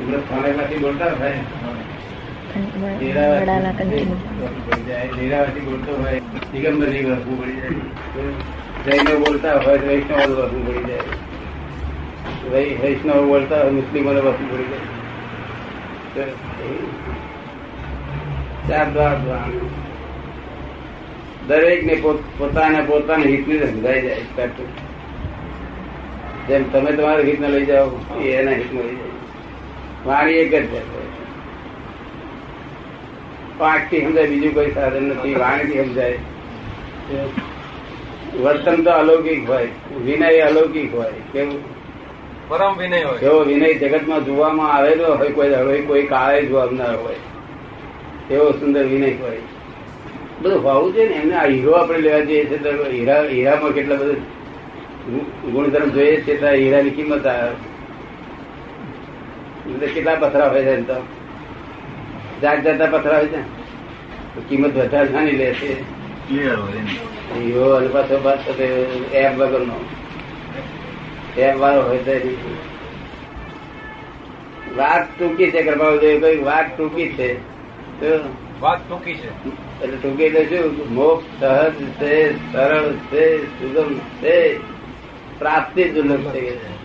એમને બોલતા બોલતો હોય. વસ્તુ પડી જાય. જૈનો બોલતા હોય વૈષ્ણવ વસ્તુ પડી જાય. વૈષ્ણવ બોલતા હોય મુસ્લિમોને વસ્તુ પડી જાય. ચાર દ્વાર દ્વાર. દરેક ને પોતાના પોતાના હિતને સમજાઈ જાય. જેમ તમે તમારા હિતને લઈ જાઓ એના હિતમાં લઈ જાય. વાણી એક જ છે. થી સમજાય બીજું કોઈ સાધન નથી વાણીથી સમજાય. વર્તન તો અલૌકિક હોય વિનય અલૌકિક હોય કેવું? પરમ વિનય હોય. એવો વિનય જગતમાં જોવામાં આવેલો હોય કોઈ હવે કોઈ કાળે જોવાનાર હોય એવો સુંદર વિનય હોય. બધું હોવું છે ને એમને આ હીરો આપણે લેવા જઈએ છીએ તો હીરા હીરામાં કેટલા બધા ગુણધર્મ જોઈએ છે તો હીરાની કિંમત આવે કેટલા પથરા હોય છે એમ તો? જાત જાતના પથરા હોય છે? તો કિંમત વધારે જાણી લે છે. પાછો પાછો એપ વગરનો. એપ વાળો હોય તો વાત ટૂંકી છે કૃપાલ કોઈ વાત ટૂંકી છે. તો વાત ટૂંકી છે. એટલે ટૂંકી એટલે શું? મોક્ષ સહજ છે સરળ છે સુગમ છે પ્રાપ્તિ દુર્લભ છે.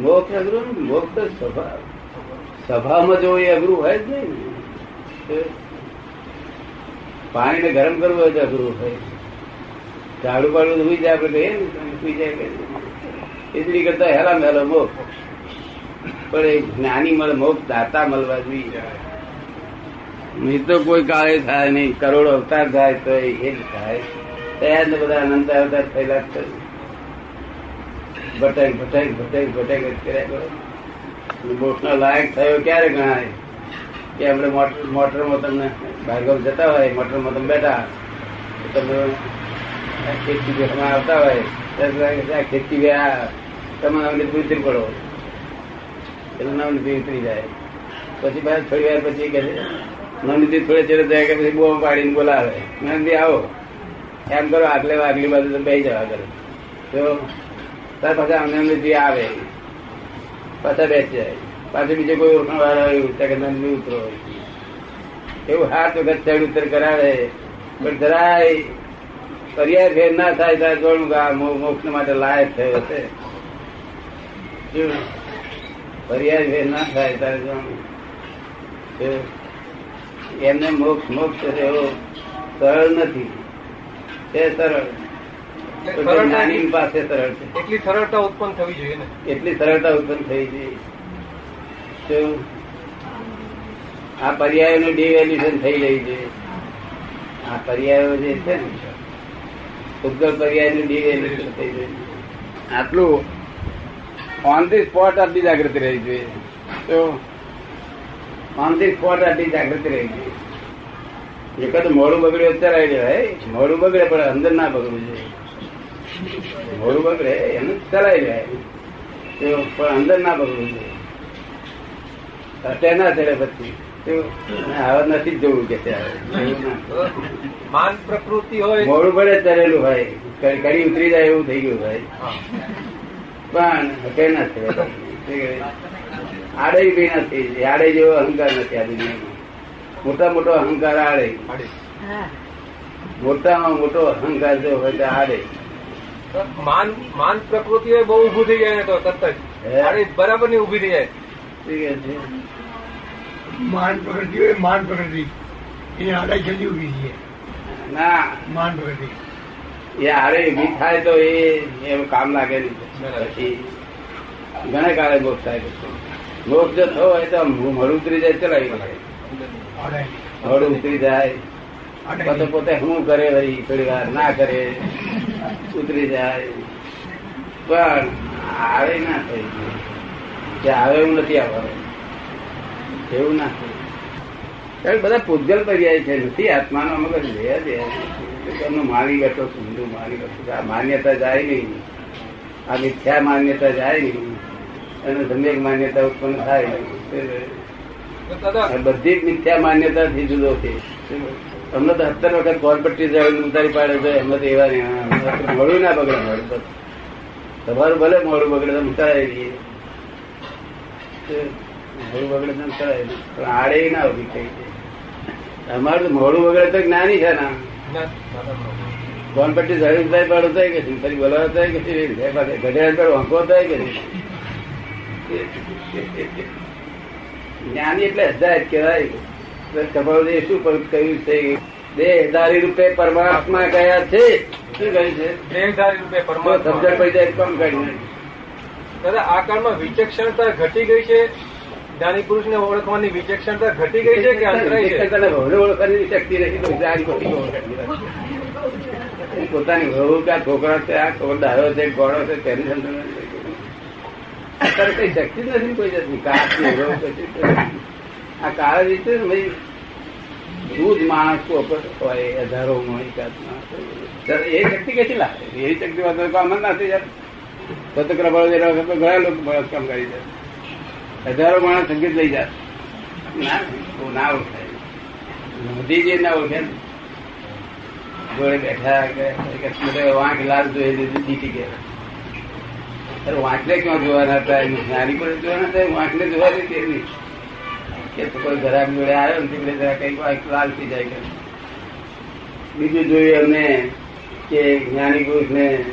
મોક્ષ અઘરું મોક્ષ તો સ્વભાવ સભામાં જો એ અઘરું હોય જ નહીં. પાણીને ગરમ કરવું હોય તો અઘરું હોય. ઝાડુ પાડું સુઈ જાય આપણે કહીએ ને સુઈ જાય એટલી કરતા હેલા મેલો મોક્ષ. પણ એ જ્ઞાની મળે, મોક્ષ દાતા મળવા જોઈએ. નહીં તો કોઈ કાળે થાય નહીં. કરોડો અવતાર થાય તો એ જ થાય. તૈયાર બધા અનંત અવતાર થયેલા જ છે. ભટક ભટક ભટક ભટક કર્યા કરો. બોટનો લાયક થયો ક્યારે ગણાય? કે આપણે મોટર, મોટરમાં તમને ભાર્ગવ જતા હોય, મોટરમાં તમે બેઠા તમે ખેતી બેઠમાં આવતા હોય ખેતી ગયા તમે લીધું ઉતરી પડો. એટલે નામ લીધું ઉતરી જાય. પછી પાછા થોડી વાર પછી કહે નવનીતિ થોડે ચેડે જાય કે પછી બો પાડીને બોલાવે. નવનીતિ આવો. એમ કરો આગલે આગલી બાજુ તો બેસી જવા આગળ તો પછી અમને જે આવે. પાછા બેસી જાય. પાછું બીજો કોઈ ઓળખાણ વાળો આવ્યું ત્યાં કે નંદી ઉતરો. એવું હાથ વખત ચડ ઉતર કરાવે. પણ જરાય પર્યાય ફેર ના થાય, ત્યારે જોડું કે મોક્ષ માટે લાયક થયો છે? પર્યાય ફેર ના થાય, ત્યારે જોડું એમને મોક્ષ મોક્ષ એવો સરળ નથી. તે સરળ. જ્ઞાની પાસે સરળ છે. એટલી સરળતા ઉત્પન્ન થવી જોઈએ ને. એટલી સરળતા ઉત્પન્ન થઈ છે. આ આ પર્યાયોનું ડિવેલ્યુશન થઈ રહી છે. આ પર્યાયો જે છે ને ઉદ્ગલ પર્યાયનું ડિવેલ્યુશન થઈ રહ્યું છે. આટલું ઓન ધી સ્પોટ આટલી જાગૃતિ રહી જોઈએ તો ઓન ધી સ્પોટ આટલી જાગૃતિ રહી જોઈએ એકાદ મોડું બગડ્યું અત્યારે આવી જાય મોડું બગડે પણ અંદર ના બગડવું જોઈએ. મોડું બગડે એનું ચલાવી જાય પણ અંદર ના બગડવું જોઈએ. અટે ના ચડે પછી. આવા નથી જવું કે. માન પ્રકૃતિ હોય મોડું પડે ચડેલું ભાઈ. કડી ઉતરી જાય એવું થઈ ગયું ભાઈ. પણ અટે ના ચડે આડે બી નથી. આડે જેવો અહંકાર નથી આ દુનિયામાં. મોટા મોટો અહંકાર આડે મોટામાં મોટો અહંકાર જો હોય તો આડે માન માન પ્રકૃતિ હોય બહુ ઊભું થઈ જાય ને તો તરત? જ. આડી બરાબરની ઊભી થઈ જાય. માન પ્રકૃતિ હોય માન પ્રકૃતિ. એને આડાઈ જલ્દી ઊભી છે ના. માન પ્રકૃતિ. એ હારે ઊભી થાય તો એ એમ કામ લાગે નહીં. પછી ઘણા કાળે મોક્ષ થાય પછી મોક્ષ જો થયો હોય તો મળું ઉતરી જાય ચલાવી લાગે આડાઈ મળું ઉતરી જાય. પોતે પોતે શું કરે વળી? થોડી વાર ના કરે. ઉતરી જાય. પણ આવે ના થઈ ગયું. કે આવે એવું નથી આવવાનું. એવું ના કારણ બધા પૂજલ પર્યાય છે નથી આત્માનો મગજ લે દે તમને માની બેઠો છું હિન્દુ માની બેઠો આ માન્યતા જાય નહીં. આ મિથ્યા માન્યતા જાય નહીં. અને સમ્યક માન્યતા ઉત્પન્ન થાય બધી જ મિથ્યા માન્યતા થી જુદો છે. તમને તો સત્તર વખત કોલપટ્ટી જાય ઉતારી પાડે છે. એમને તો એવા મોડું ના બગડે, મોડું તમારું ભલે મોડું બગડે તો ઉતારાય દઈએ મોડું બગડે તો ઉતારાય પણ આડે ના ઊભી થઈ અમારું તો મોડું બગડે તો જ્ઞાની છે ને. કોણ પટ્ટી ઝાડી ઉતારી પાડો થાય કે? ફરી બોલાવો થાય કે? ઘડિયાળ પર વાંકો થાય કે? જ્ઞાની એટલે હજાર કહેવાય. કપાળદેવ શું કહ્યું છે? દેહધારી રૂપે પરમાત્મા કયા છે? શું કહ્યું છે? દેહધારી રૂપે પરમાત્મા. સમજણ પડી જાય કાઢી દાદા આ કાળમાં વિચક્ષણતા ઘટી ગઈ છે? જ્ઞાની પુરુષને ઓળખવાની વિચક્ષણતા ઘટી ગઈ છે કે અંતરાય છે? ઓળખવાની શક્તિ નથી તો જ્ઞાની પુરુષ પોતાની વહુ કે આ છોકરા છે આ ડાયો છે ગોળો છે તેની સમજણ. અત્યારે કઈ શક્તિ નથી કોઈ જાતની? કાચ ને કાળ રીતે દૂધ માણસ હોય, હજારો હોય. એકાદમાં. એ શક્તિ કેટલી લાગે એવી શક્તિ વગર કામ ના નથી જાય. સ્વતંત્ર બળદ ઘણા લોકો કામ કરી જાય. હજારો માણસ સંગીત લઈ જાય. ના ના ઓળખાય. મોદીજી ના ઓળખે. જોડે બેઠા વાંક લાલ જોઈ લીધી દીટી કે વાંકને ક્યાં જોવાના હતા? નાની પર જોવાના હતા, વાંકને જોવા દે તે નહીં. કે કોઈ ઘરાક જોડે આવ્યો ને તીકડે જરા કઈ વાંક લાલ થઈ જાય કે. બીજું જોયું અમને કે જ્ઞાની પુરુષને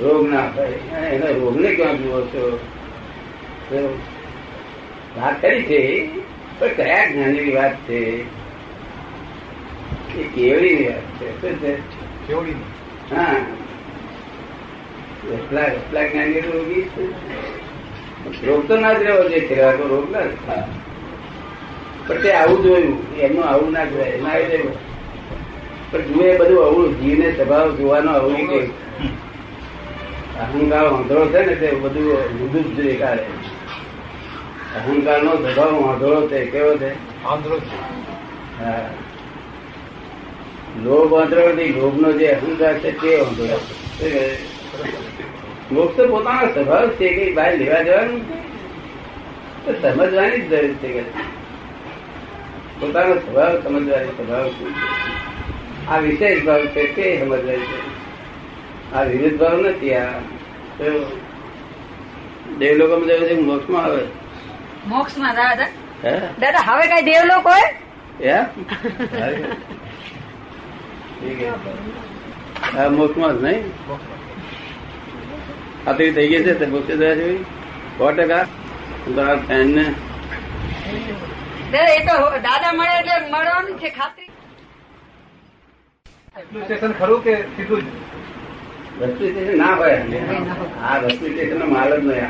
રોગ ના થાય. એને રોગ ને ક્યાં જુઓ છો? વાત કરી છે પણ કયા જ્ઞાનની વાત છે? એ કેવડીની વાત છે. શું છે? કેવડી હા. એટલા એટલા જ્ઞાની રોગી છે? રોગ તો ના જ રહ્યો છે રોગ ના જ થાય. પણ તે આવું જોયું એમનું આવું ના જોવાય એમાં આવી જાય પણ જુએ બધું અવળું જીવને સ્વભાવ જોવાનો અવળું કે અહંકાર વાંધળો છે ને તે બધું ઊંધું જ જોઈએ કાઢે અહંકાર નો સ્વભાવ વાંધળો છે કેવો છે? આંધળો છે. હા. લોભ વાંધળો નથી લોભ નો જે અહંકાર છે તે વાંધળો છે. લોભ તો પોતાનો સ્વભાવ છે કે બહાર લેવા જવાનું સમજવાની જ જરૂર છે કે પોતાનો સ્વભાવ સમજવાની સ્વભાવ આ વિશેષ ભાવ છે તે સમજવાય છે. આ વિવિધ ભાવ નથી આ તો દેવ લોકો મોક્ષમાં આવે. મોક્ષમાં દાદા હે? દાદા હવે કઈ હોય? Yeah? હા મોક્ષમાં જ નહીં? ખાતરી થઈ ગઈ છે તે મોક્ષ થયા છે. સો ટકા. ને દાદા એ તો દાદા મળે એટલે મળવાનું છે ખાતરી. એટલું સ્ટેશન ખરું કે સીધું જ? વસ્તુ સ્ટેશન ના હોય. આ વસ્તુ સ્ટેશન નો માલ જ નહીં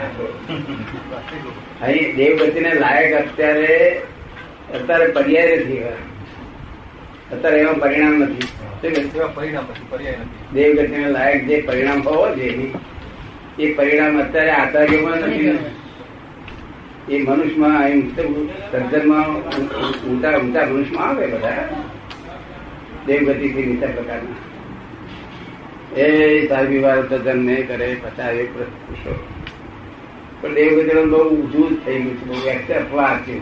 અહીં દેવગતિ ને લાયક અત્યારે અત્યારે પર્યાય નથી અત્યારે એમાં પરિણામ નથી. પરિણામ નથી પર્યાય લાયક જે પરિણામ હોવો જોઈએ એ પરિણામ અત્યારે આચાર્યમાં નથી. ને. એ મનુષ્યમાં એમ સર્જનમાં ઊંચા ઊંચા મનુષ્યમાં આવે બધા. દેવગતિથી નીચા પ્રકારના. એ સાહેબી વાર સર્જન ને કરે પચાસ એક પુરુષો પણ દેવગતિ બહુ ઊંચું જ થઈ ગયું છે બહુ એક્સેપ્ટ છે.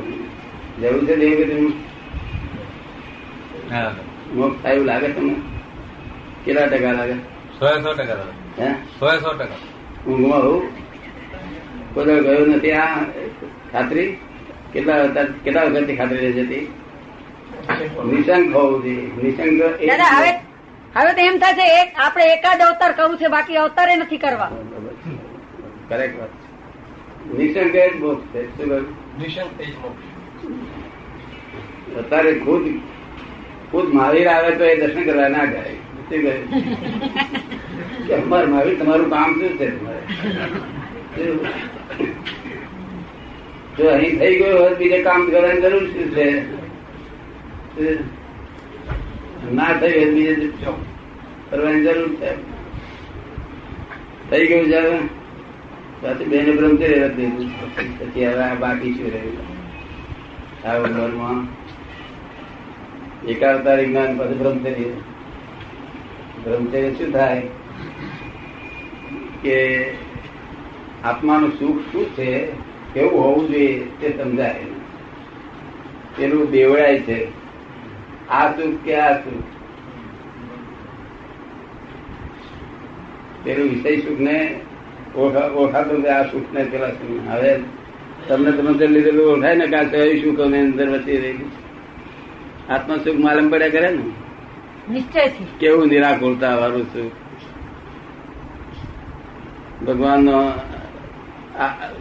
જરૂર છે દેવગતિનું? મોક્ષ થાય એવું લાગે તમને? કેટલા ટકા લાગે? સો સો ટકા લાગે. હે? સો સો ટકા. ઊંઘમાં હોઉં? કોઈ ગયો નથી આ? ખાતરી? કેટલા વખત કેટલા વખતથી ખાતરી રહેશે તે? નિશંક હોવું જોઈએ. નિશંક હવે હવે તો એમ થાય છે એક આપણે એકાદ અવતાર કરવું છે બાકી અવતારે નથી કરવા. કરેક્ટ વાત. નિશંક એ જ મોક્ષ છે. શું નિશંક એ જ મોક્ષ. અત્યારે ખુદ ખુદ મહાવીર આવે તો એ દર્શન કરવા ના જાય. કે અમાર મહાવીર તમારું કામ શું છે તમારે? જો અહીં થઈ ગયું હોત બીજે કામ કરવાની જરૂર શું છે ના થયું હોય બીજે કરવાની જરૂર છે. થઈ ગયું જયારે પાછી બેન બ્રહ્મચર્ય રદ દીધું પછી હવે બાકી શું રહ્યું આ ઉંમરમાં તારીખ જ્ઞાન પછી બ્રહ્મચર્ય બ્રહ્મચર્ય શું થાય? કે આત્માનું સુખ શું છે? કેવું હોવું જોઈએ તે સમજાય. પેલું બેવડાય છે. આ સુખ કે આ સુખ? પેલું વિષય સુખ ને ઓળખાતું કે આ સુખ ને પેલા સુખ? હવે તમને તમે લીધેલું ઓળખાય ને કાં કયું સુખ અમે અંદર વચ્ચે રહેલું આત્મા સુખ માલમ પડ્યા કરે ને? નિશ્ચયથી. કેવું નિરાકુરતા વાળું સુખ? ભગવાન નો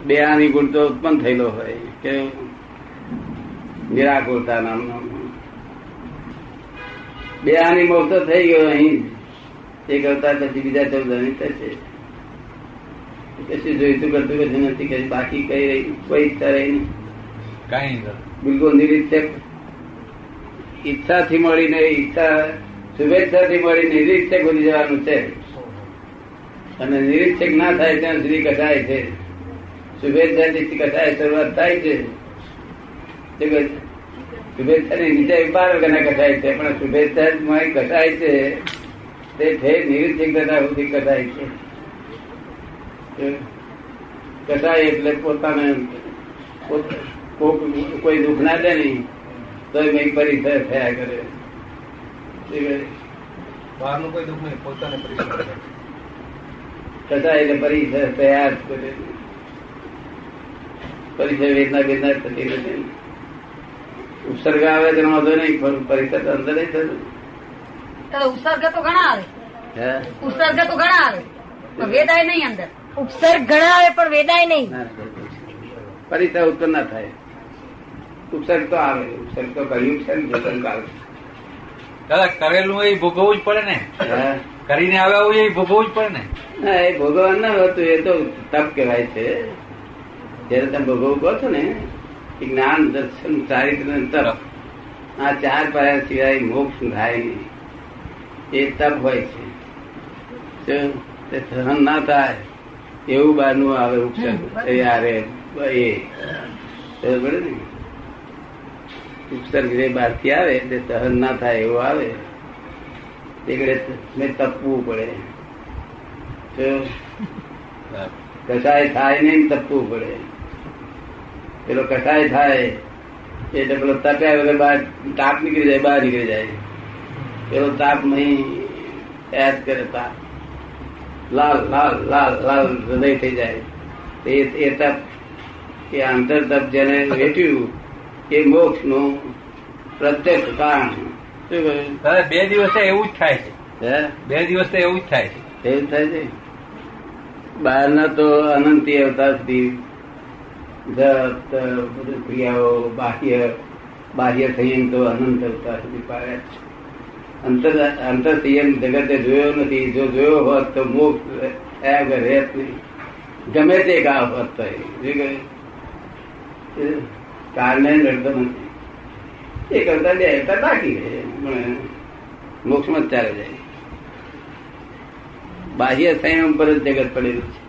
બે આની ગુણ તો ઉત્પન્ન થયેલો હોય કે નિરાકુરતા નામનો. બે આની મોક્ષ તો થઈ ગયો અહીં. એક અવતાર પછી બીજા ચૌદ આની થશે. કશું જોઈતું કરતું કશું નથી કઈ બાકી કઈ રહી કોઈ ઈચ્છા રહી નહીં. કઈ બિલકુલ નિરીક્ષક ઈચ્છાથી મળીને ઈચ્છા શુભેચ્છાથી મળી નિરીક્ષક બની જવાનું છે. અને નિરીક્ષક ના થાય ત્યાં સુધી કસાય છે. શુભેચ્છાથી કસાય શરૂઆત થાય છે. શુભેચ્છાની નીચે બાર છે પણ શુભેચ્છામાં કસાય છે. તે નિરીક્ષક સુધી છે. કસાય એટલે પોતાને પોત- કોઈ દુઃખ ના દે નહીં તો મેં પરિસર થયા કરે. બહારનું કોઈ દુઃખ નહીં પોતાને પરિસર. કસાય એટલે પરિસર તૈયાર કરે. પરિસર વેદના વેદના થતી નથી. ઉપસર્ગ આવે તો વાંધો નહીં પણ પરિસર તો અંદર જ થતું. ઉપસર્ગ તો ઘણા આવે. ઉપસર્ગ તો ઘણા આવે. પણ વેદાય નહીં અંદર. ઉપસર્ગ ઘણા આવે પણ વેદાય નહીં. ના, પરિસર ઉત્પન્ન ના થાય. ઉપસર્ગ તો આવે. ઉપસર્ગ તો કર્યું છે ને જતન આવે દાદા કરેલું એ ભોગવવું જ પડે ને. કરીને આવ્યા હોય એ ભોગવવું જ પડે ને. ના એ ભોગવવાનું ના હતું એ તો તપ કહેવાય છે. જયારે તમે ભોગવવું કહો છો ને એ જ્ઞાન દર્શન ચારિત્ર તરફ. આ ચાર પાયા સિવાય મોક્ષ થાય નહીં. એ તપ હોય છે? સહન ના થાય એવું બહારનું આવે ઉપસર્ગ. એ આરે એ. બરાબર ને? ઉપસર્ગ જે બહારથી આવે તે સહન ના થાય એવું આવે. તે ઘડે મેં તપવું પડે? કસાય થાય નહીં તપવું પડે. પેલો કસાય થાય એટલે પેલો તપ્યા વગર બહાર તાપ નીકળી જાય બહાર નીકળી જાય. પેલો તાપ નહીં એસ કરે તાપ. લાલ લાલ લાલ લાલ હૃદય થઈ જાય. એ એ તપ એ આંતર તપ જેને વેઠ્યું એ મોક્ષનું પ્રત્યક્ષ કારણ. શું કહ્યું બે દિવસે એવું જ થાય છે. હે? બે દિવસે એવું જ થાય છે. એવું થાય છે? બહારના તો અનંતી અવતાર સુધી જપ, બધી ક્રિયાઓ બાહ્ય બાહ્ય સંયમ અનંત સુધી પાડ્યા છે. અંતર અંતર સંયમ જગતે જોયો નથી. જો જોયો હોત તો મોક્ષ રહેત નહીં. ગમે તે ગા હોત તો એ. કારણે નડતો નથી. એ કરતા બે અવતાર બાકી રહે. મોક્ષમાં ચાલે જાય. બાહ્ય સંયમ પર જ જગત પડેલું છે.